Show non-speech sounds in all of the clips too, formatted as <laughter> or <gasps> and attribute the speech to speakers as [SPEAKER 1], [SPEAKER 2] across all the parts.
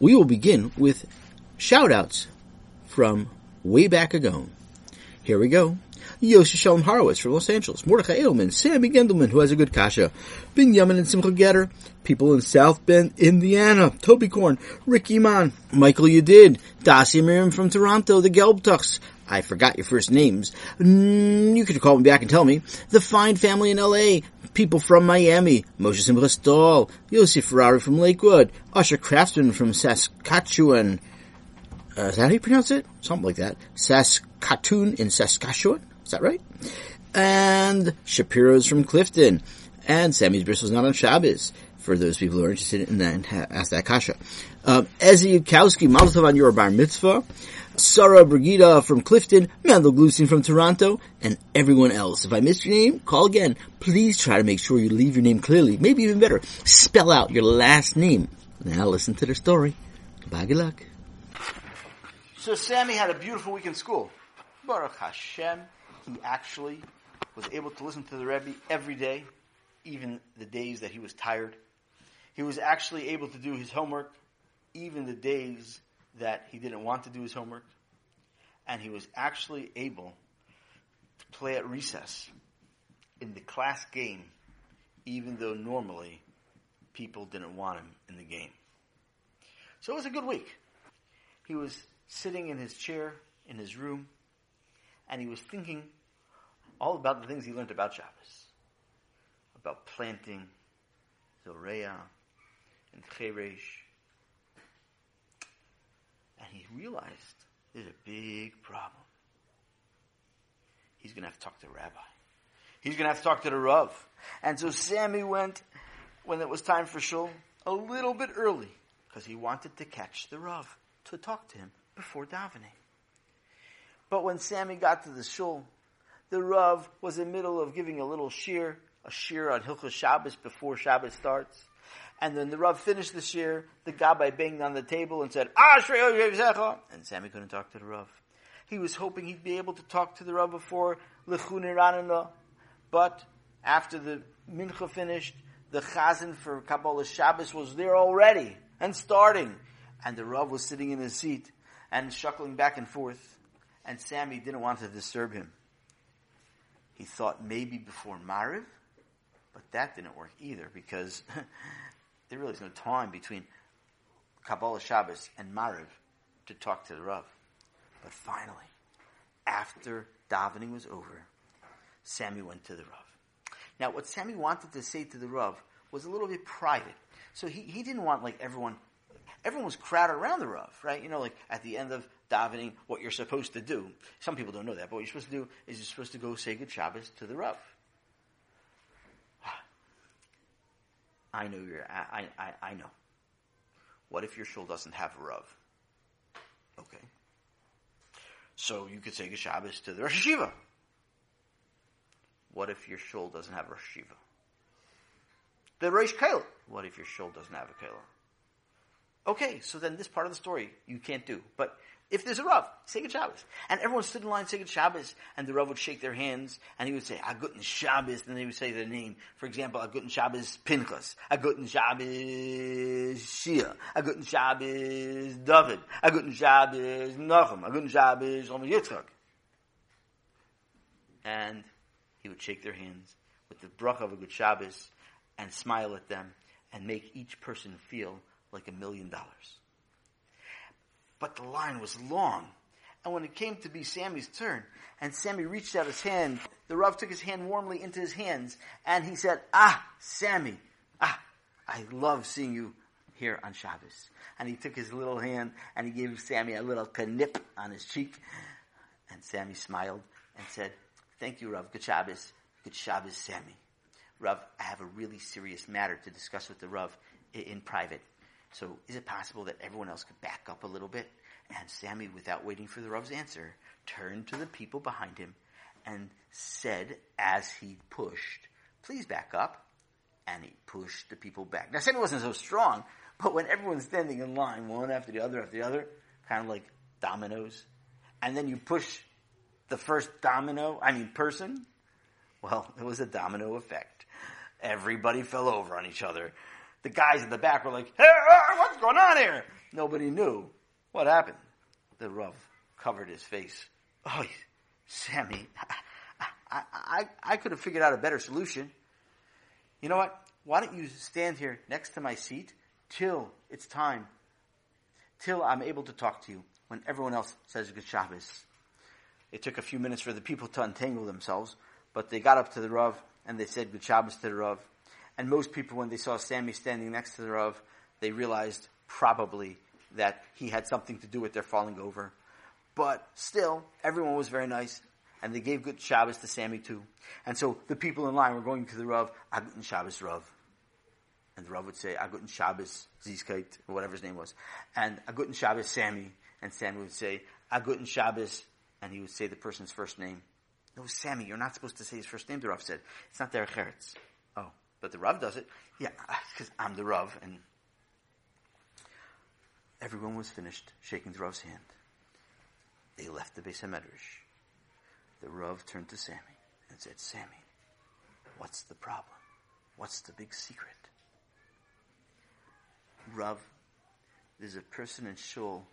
[SPEAKER 1] we will begin with shout outs from way back ago. Here we go. Yosha Shalom Horowitz from Los Angeles, Mordechai Edelman, Sammy Gendelman, who has a good kasha, Ben Yaman and Simcha Getter, people in South Bend, Indiana, Toby Korn, Ricky Mon, Michael Yedid, Dasi Miriam from Toronto, the Gelbtucks, I forgot your first names. Mm, you could call me back and tell me. The fine family in LA, people from Miami, Moshe Simcha Yossi Ferrari from Lakewood, Usher Craftsman from Saskatchewan, uh, is that how you pronounce it? Something like that. Saskatoon in Saskatchewan. Is that right? And Shapiro's from Clifton. And Sammy's Bristol's not on Shabbos. For those people who are interested in that ask that kasha. Um, Ezzy Yukowski, Maltov on your bar mitzvah. Sarah Brigida from Clifton, Mandel Glusin from Toronto, and everyone else. If I missed your name, call again. Please try to make sure you leave your name clearly. Maybe even better, spell out your last name. Now listen to their story. Bye, good luck.
[SPEAKER 2] So Sammy had a beautiful week in school. Baruch Hashem, he actually was able to listen to the Rebbe every day, even the days that he was tired. He was actually able to do his homework, even the days that he didn't want to do his homework. And he was actually able to play at recess in the class game, even though normally people didn't want him in the game. So it was a good week. He was sitting in his chair in his room, and he was thinking all about the things he learned about Shabbos, about planting, Zoreah, and Cheresh. And he realized there's a big problem. He's going to have to talk to the rabbi. He's going to have to talk to the Rav. And so Sammy went, when it was time for shul, a little bit early, because he wanted to catch the Rav to talk to him before davening. But when Sammy got to the shul, the Rav was in the middle of giving a little shiur, a shiur on Hilchos Shabbos before Shabbos starts. And then the Rav finished the shiur, the Gabbai banged on the table and said, ah, Yevzecha! And Sammy couldn't talk to the Rav. He was hoping he'd be able to talk to the Rav before Lechu Neranenah. But after the Mincha finished, the Chazan for Kabbalah Shabbos was there already and starting. And the Rav was sitting in his seat and shuckling back and forth. And Sammy didn't want to disturb him. He thought maybe before Mariv, but that didn't work either because <laughs> there really is no time between Kabbalah Shabbos and Mariv to talk to the Rav. But finally, after davening was over, Sammy went to the Rav. Now, what Sammy wanted to say to the Rav was a little bit private. So he, he didn't want like everyone, everyone was crowded around the Rav, right? You know, like at the end of davening, what you're supposed to do. Some people don't know that, but what you're supposed to do is you're supposed to go say good Shabbos to the Rav. I know you're, I, I, I know. What if your shul doesn't have a Rav? Okay. So you could say good Shabbos to the Rosh Hashiva. What if your shul doesn't have Rosh Hashiva? The Rosh Kailah. What if your shul doesn't have a Kailah? Okay, so then this part of the story you can't do. But if there's a Rav, say good Shabbos. And everyone stood in line say good Shabbos, and the Rav would shake their hands, and he would say, Aguten Shabbos, and they would say their name. For example, Aguten Shabbos Pinchas, Aguten Shabbos Shia, Aguten Shabbos David, Aguten Shabbos Nachum, Aguten Shabbos Omer Yitzchak. And he would shake their hands with the bracha of a good Shabbos, and smile at them, and make each person feel like a million dollars. But the line was long. And when it came to be Sammy's turn, and Sammy reached out his hand, the Rav took his hand warmly into his hands, and he said, Ah, Sammy, ah, I love seeing you here on Shabbos. And he took his little hand, and he gave Sammy a little knip on his cheek. And Sammy smiled and said, Thank you, Rav. Good Shabbos. Good Shabbos, Sammy. Rav, I have a really serious matter to discuss with the Rav in private. So is it possible that everyone else could back up a little bit? And Sammy, without waiting for the Rav's answer, turned to the people behind him and said as he pushed, please back up. And he pushed the people back. Now Sammy wasn't so strong, but when everyone's standing in line, one after the other after the other, kind of like dominoes, and then you push the first domino, I mean person, well, it was a domino effect. Everybody fell over on each other the guys in the back were like, hey, uh, what's going on here? nobody knew what happened. The Rav covered his face. Oh, Sammy, I, I, I could have figured out a better solution. You know what? Why don't you stand here next to my seat till it's time, till I'm able to talk to you when everyone else says good Shabbos. It took a few minutes for the people to untangle themselves, but they got up to the Rav and they said good Shabbos to the Rav. And most people, when they saw Sammy standing next to the Rav, they realized probably that he had something to do with their falling over. But still, everyone was very nice, and they gave good Shabbos to Sammy too. And so the people in line were going to the Rav, Aguten Shabbos Rav. And the Rav would say, Aguten Shabbos Zizkait, or whatever his name was. And Aguten Shabbos Sammy. And Sammy would say, Aguten Shabbos, and he would say the person's first name. No, Sammy, you're not supposed to say his first name, the Rav said. It's not Derech Eretz. But the Rav does it. Yeah, <laughs> because I'm the Rav, and everyone was finished shaking the Rav's hand. They left the Beis HaMedrash. The Rav turned to Sammy and said, Sammy, what's the problem? What's the big secret? Rav, there's a person in Shul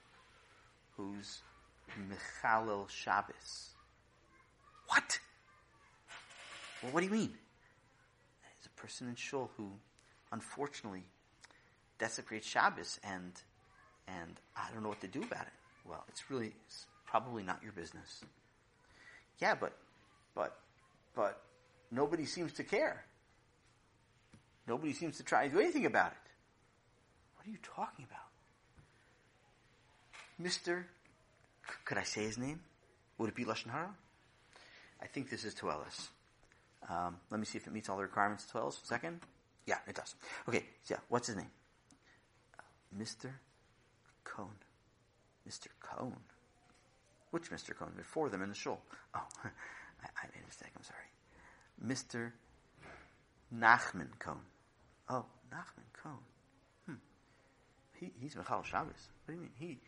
[SPEAKER 2] who's Mechalel Shabbos. What? Well, what do you mean? Person in Shul who, unfortunately, desecrates Shabbos, and and I don't know what to do about it. Well, it's really it's probably not your business. Yeah, but but but nobody seems to care. Nobody seems to try to do anything about it. What are you talking about? Mr. Could I say his name? Would it be Lashon Hara? I think this is Toelis. Um, let me see if it meets all the requirements. Toelis, second? Yeah, it does. Okay, yeah, what's his name? Uh, Mr. Cohn. Mr. Cohn. Which Mr. Cohn? Of them in the shul. Oh, <laughs> I, I, made a mistake. I'm sorry. Mr. Nachman Cohn. Oh, Nachman Cohn. Hmm. He, he's Michal Shabbos. What do you mean? He,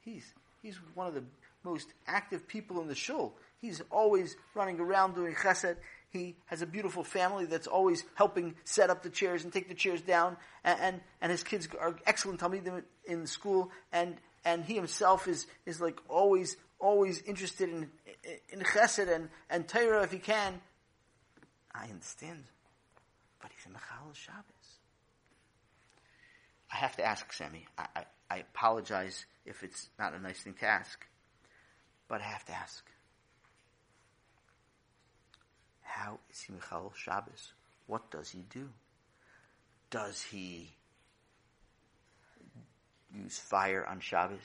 [SPEAKER 2] he's, he's one of the most active people in the shul. He's always running around doing chesed. He has a beautiful family that's always helping set up the chairs and take the chairs down. And, and, and his kids are excellent talmidim in school. And, and he himself is, is like always always interested in in chesed and, and Torah if he can. I understand, but he's a Mechal Shabbos. I have to ask Sammy. I, I, I, apologize if it's not a nice thing to ask, but I have to ask. How is he Mechal Shabbos? What does he do? Does he use fire on Shabbos?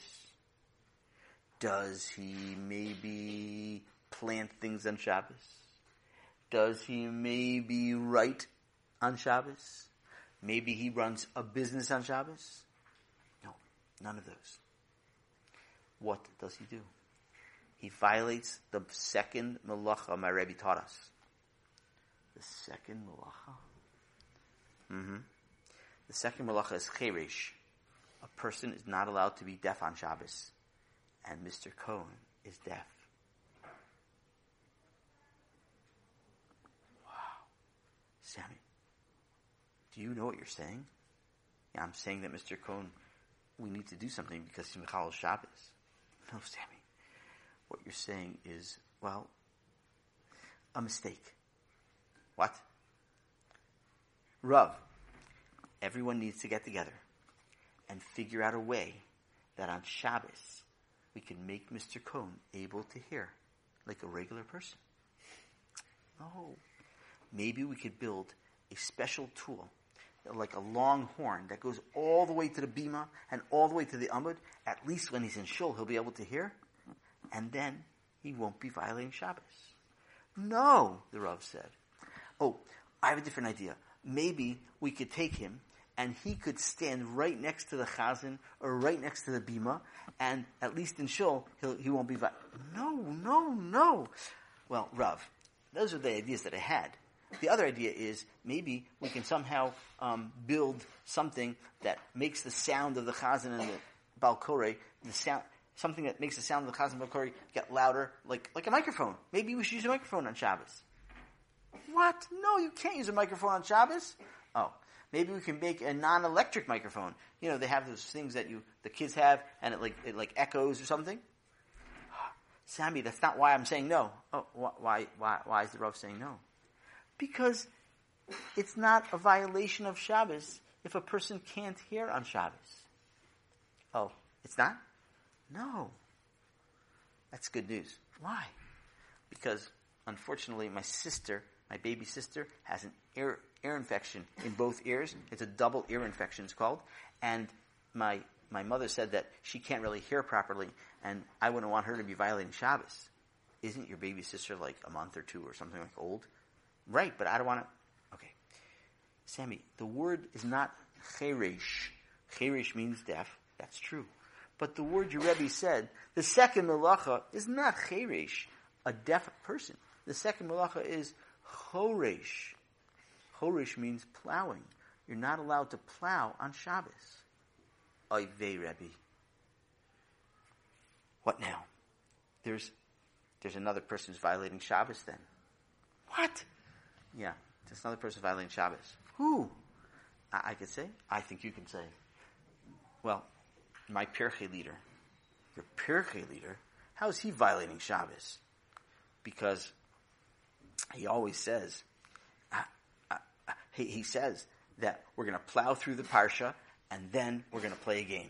[SPEAKER 2] Does he maybe plant things on Shabbos? Does he maybe write on Shabbos? Maybe he runs a business on Shabbos? No, none of those. What does he do? He violates the second malacha my Rebbe taught us. The second malacha? Mm-hmm. The second malacha is cheresh. A person is not allowed to be deaf on Shabbos and Mr. Cohen is deaf. Wow. Sammy, do you know what you're saying? Yeah, I'm saying that Mr. Cohen, we need to do something because he's Michal Shabbos. No, Sammy. What you're saying is, well, a mistake. What? Rav, everyone needs to get together and figure out a way that on Shabbos we can make Mr. Cohn able to hear like a regular person. Oh, maybe we could build a special tool, like a long horn that goes all the way to the bima and all the way to the amud. At least when he's in shul, he'll be able to hear, and then he won't be violating Shabbos. No, the Rav said. Oh, I have a different idea. Maybe we could take him and he could stand right next to the chazan or right next to the bima, and at least in shul, he'll, he won't be. Vi- no, no, no. Well, Rav, those are the ideas that I had. The other idea is maybe we can somehow um, build something that makes the sound of the chazan and the balkore, the sound, something that makes the sound of the chazan and balkore get louder, like like a microphone. Maybe we should use a microphone on Shabbos. What? No, you can't use a microphone on Shabbos. Oh, Maybe we can make a non-electric microphone. You know, they have those things that you the kids have, and it like it like echoes or something. <gasps> Sammy, that's not why I'm saying no. Oh, why why why is the Rav saying no? Because it's not a violation of Shabbos if a person can't hear on Shabbos. Oh, it's not? No. That's good news. Why? Because unfortunately, my sister, my baby sister, has an ear, ear infection in both ears. It's a double ear infection, it's called. And my, my mother said that she can't really hear properly, and I wouldn't want her to be violating Shabbos. Isn't your baby sister like a month or two or something like old? Right, but I don't want to. Okay. Sammy, the word is not cheresh. Cheresh means deaf. That's true. But the word your Rebbe said, the second malacha is not cheresh, a deaf person. The second malacha is choresh. Choresh means plowing. You're not allowed to plow on Shabbos. Oy vey, Rebbe. What now? There's, there's another person who's violating Shabbos then. What? Yeah, there's another person violating Shabbos. Who? I, I could say. I think you can say. Well, my Pirche leader. Your Pirche leader? How is he violating Shabbos? Because he always says, he, he says that we're going to plow through the Parsha and then we're going to play a game.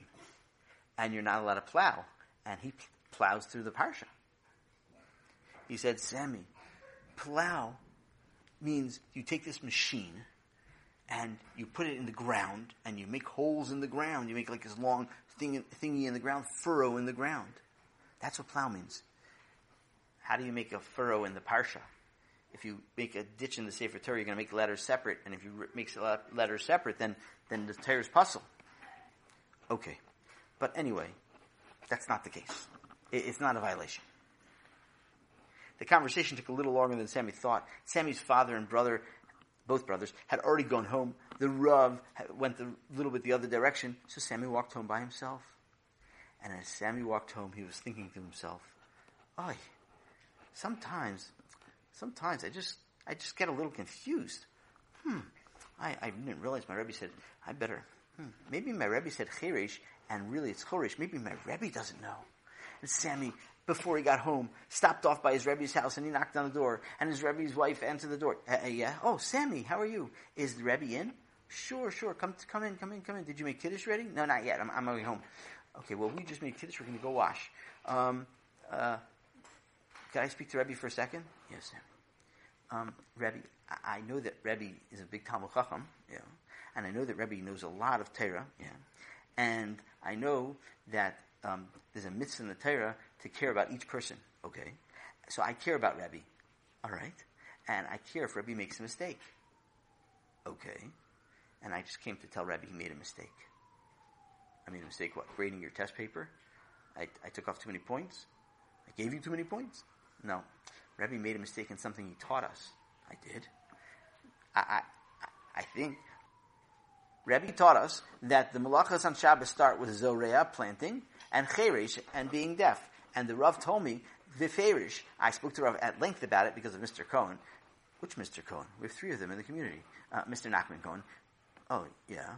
[SPEAKER 2] And you're not allowed to plow. And he plows through the Parsha. He said, Sammy, plow means you take this machine and you put it in the ground and you make holes in the ground. You make like this long thing, thingy in the ground, furrow in the ground. That's what plow means. How do you make a furrow in the parsha? If you make a ditch in the Sefer Torah, you're going to make letters separate, and if you make letters separate, then then the Torah is puzzle. Okay, but anyway, that's not the case. It's not a violation. The conversation took a little longer than Sammy thought. Sammy's father and brother both brothers, had already gone home. The Rav went a little bit the other direction, so Sammy walked home by himself. And as Sammy walked home, he was thinking to himself, "Oh, sometimes, sometimes I just, I just get a little confused. Hmm, I, I didn't realize my Rebbe said I better. Hmm, maybe my Rebbe said chirish, and really it's chorish. Maybe my Rebbe doesn't know." And Sammy before he got home, stopped off by his Rebbe's house and he knocked on the door. And his Rebbe's wife answered the door. Uh, uh, yeah. Oh, Sammy, how are you? Is the Rebbe in? Sure, sure. Come, come in, come in, come in. Did you make kiddush ready? No, not yet. I'm, I'm going home. Okay. Well, we just made kiddush. We're going to go wash. Um, uh, can I speak to Rebbe for a second? Yes, Sammy. Um, Rebbe, I, I know that Rebbe is a big Talmid Chacham, yeah, and I know that Rebbe knows a lot of Torah, yeah, and I know that um, there's a mitzvah in the Torah to care about each person. Okay, so I care about Rebbe. All right, and I care if Rebbe makes a mistake. Okay, and I just came to tell Rebbe he made a mistake. I made a mistake. What? Grading your test paper? I, I took off too many points. I gave you too many points. No, Rebbe made a mistake in something he taught us. I did. I, I, I think Rebbe taught us that the malachas on Shabbos start with zoreah, planting, and cheresh, and being deaf. And the Rav told me, Viferish, I spoke to Rav at length about it because of Mr. Cohen. Which Mr. Cohen? We have three of them in the community. Uh, Mr. Nachman Cohen. Oh, yeah.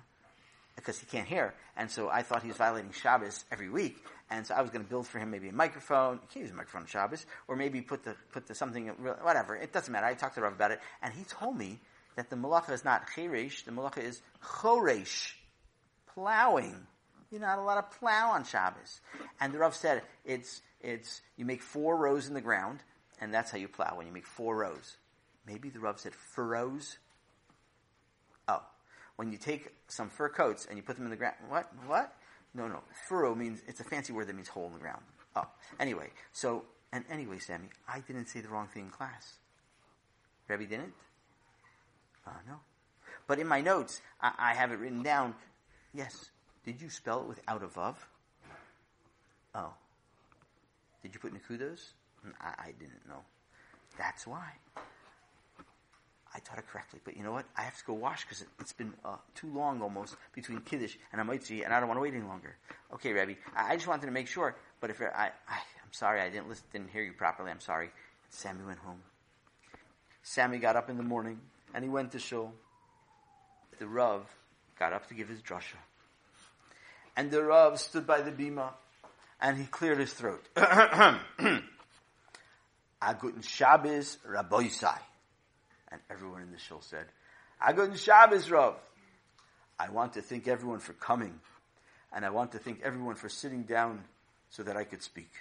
[SPEAKER 2] Because he can't hear. And so I thought he was violating Shabbos every week. And so I was going to build for him maybe a microphone. You can't use a microphone on Shabbos. Or maybe put the, put the something, whatever. It doesn't matter. I talked to Rav about it. And he told me that the malacha is not cheresh. The malacha is choresh. Plowing. You're not allowed to plow on Shabbos. And the Rav said it's it's you make four rows in the ground, and that's how you plow when you make four rows. Maybe the Rav said furrows. When you take some fur coats and you put them in the ground. What? What? No, no. Furrow means it's a fancy word that means hole in the ground. Oh, anyway. So and anyway, Sammy, I didn't say the wrong thing in class. Rebbe didn't. Uh, no. But in my notes, I, I have it written down. Yes. Did you spell it without a vav? Oh. Did you put Nakudos? Mm, I, I didn't know. That's why. I taught it correctly. But you know what? I have to go wash because it, has been uh, too long almost between Kiddush and Hamotzi, and I don't want to wait any longer. Okay, Rabbi. I, I just wanted to make sure. But if I, I, I'm sorry, I didn't listen, didn't hear you properly. I'm sorry. Sammy went home. Sammy got up in the morning and he went to shul. the Rav got up to give his drasha. And the Rav stood by the bima and he cleared his throat. <clears throat> A Shabbos, Rabboisai. And everyone in the shul said, A guten Shabbos, Rav. I want to thank everyone for coming. And I want to thank everyone for sitting down so that I could speak.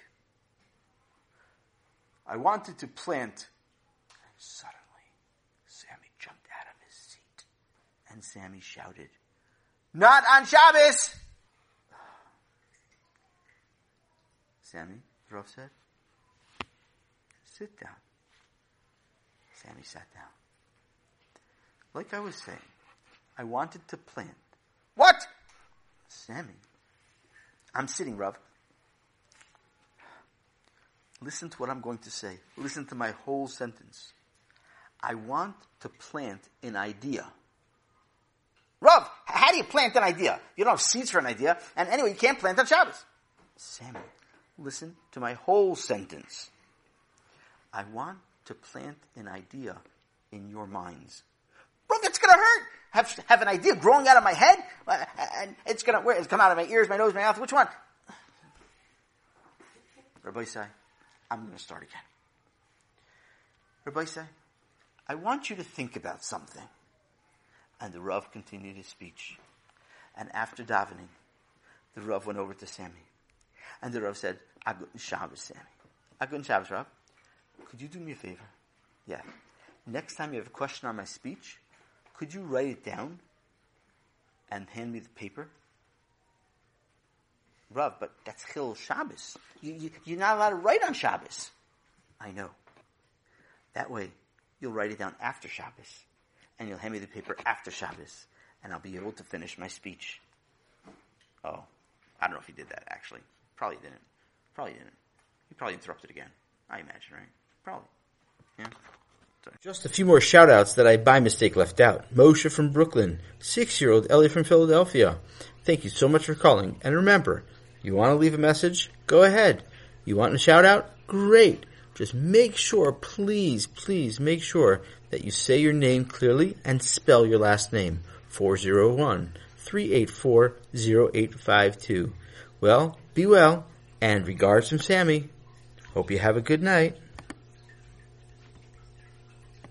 [SPEAKER 2] I wanted to plant. And suddenly, Sammy jumped out of his seat. And Sammy shouted, Not on Shabbos! Sammy, Rav said, sit down. Sammy sat down. Like I was saying, I wanted to plant. What? Sammy. I'm sitting, Rav. Listen to what I'm going to say. Listen to my whole sentence. I want to plant an idea. Rav, how do you plant an idea? You don't have seeds for an idea, and anyway, you can't plant on Shabbos. Sammy, listen to my whole sentence. I want to plant an idea in your minds. Bro, that's gonna hurt. Have, have an idea growing out of my head, uh, and it's gonna, where, it's come out of my ears, my nose, my mouth, which one? Rabbi say, I'm gonna start again. Rabbi say, I want you to think about something. And the Rav continued his speech. And after davening, the Rav went over to Sammy. And the Rav said, Agut Shabbos, Sammy. Agut Shabbos, Rav. Could you do me a favor? Yeah. Next time you have a question on my speech, could you write it down and hand me the paper? Rav, but that's Chil Shabbos. You, you, you're not allowed to write on Shabbos. I know. That way, you'll write it down after Shabbos, and you'll hand me the paper after Shabbos, and I'll be able to finish my speech. Oh, I don't know if he did that actually. Probably didn't. Probably didn't. He probably interrupted again. I imagine, right? Probably. Yeah.
[SPEAKER 1] Just a few more shout outs that I by mistake left out. Moshe from Brooklyn. Six year old Ellie from Philadelphia. Thank you so much for calling. And remember, you want to leave a message? Go ahead. You want a shout out? Great. Just make sure, please, please make sure that you say your name clearly and spell your last name. 401 384 0852. Well, be well, and regards from Sammy. Hope you have a good night.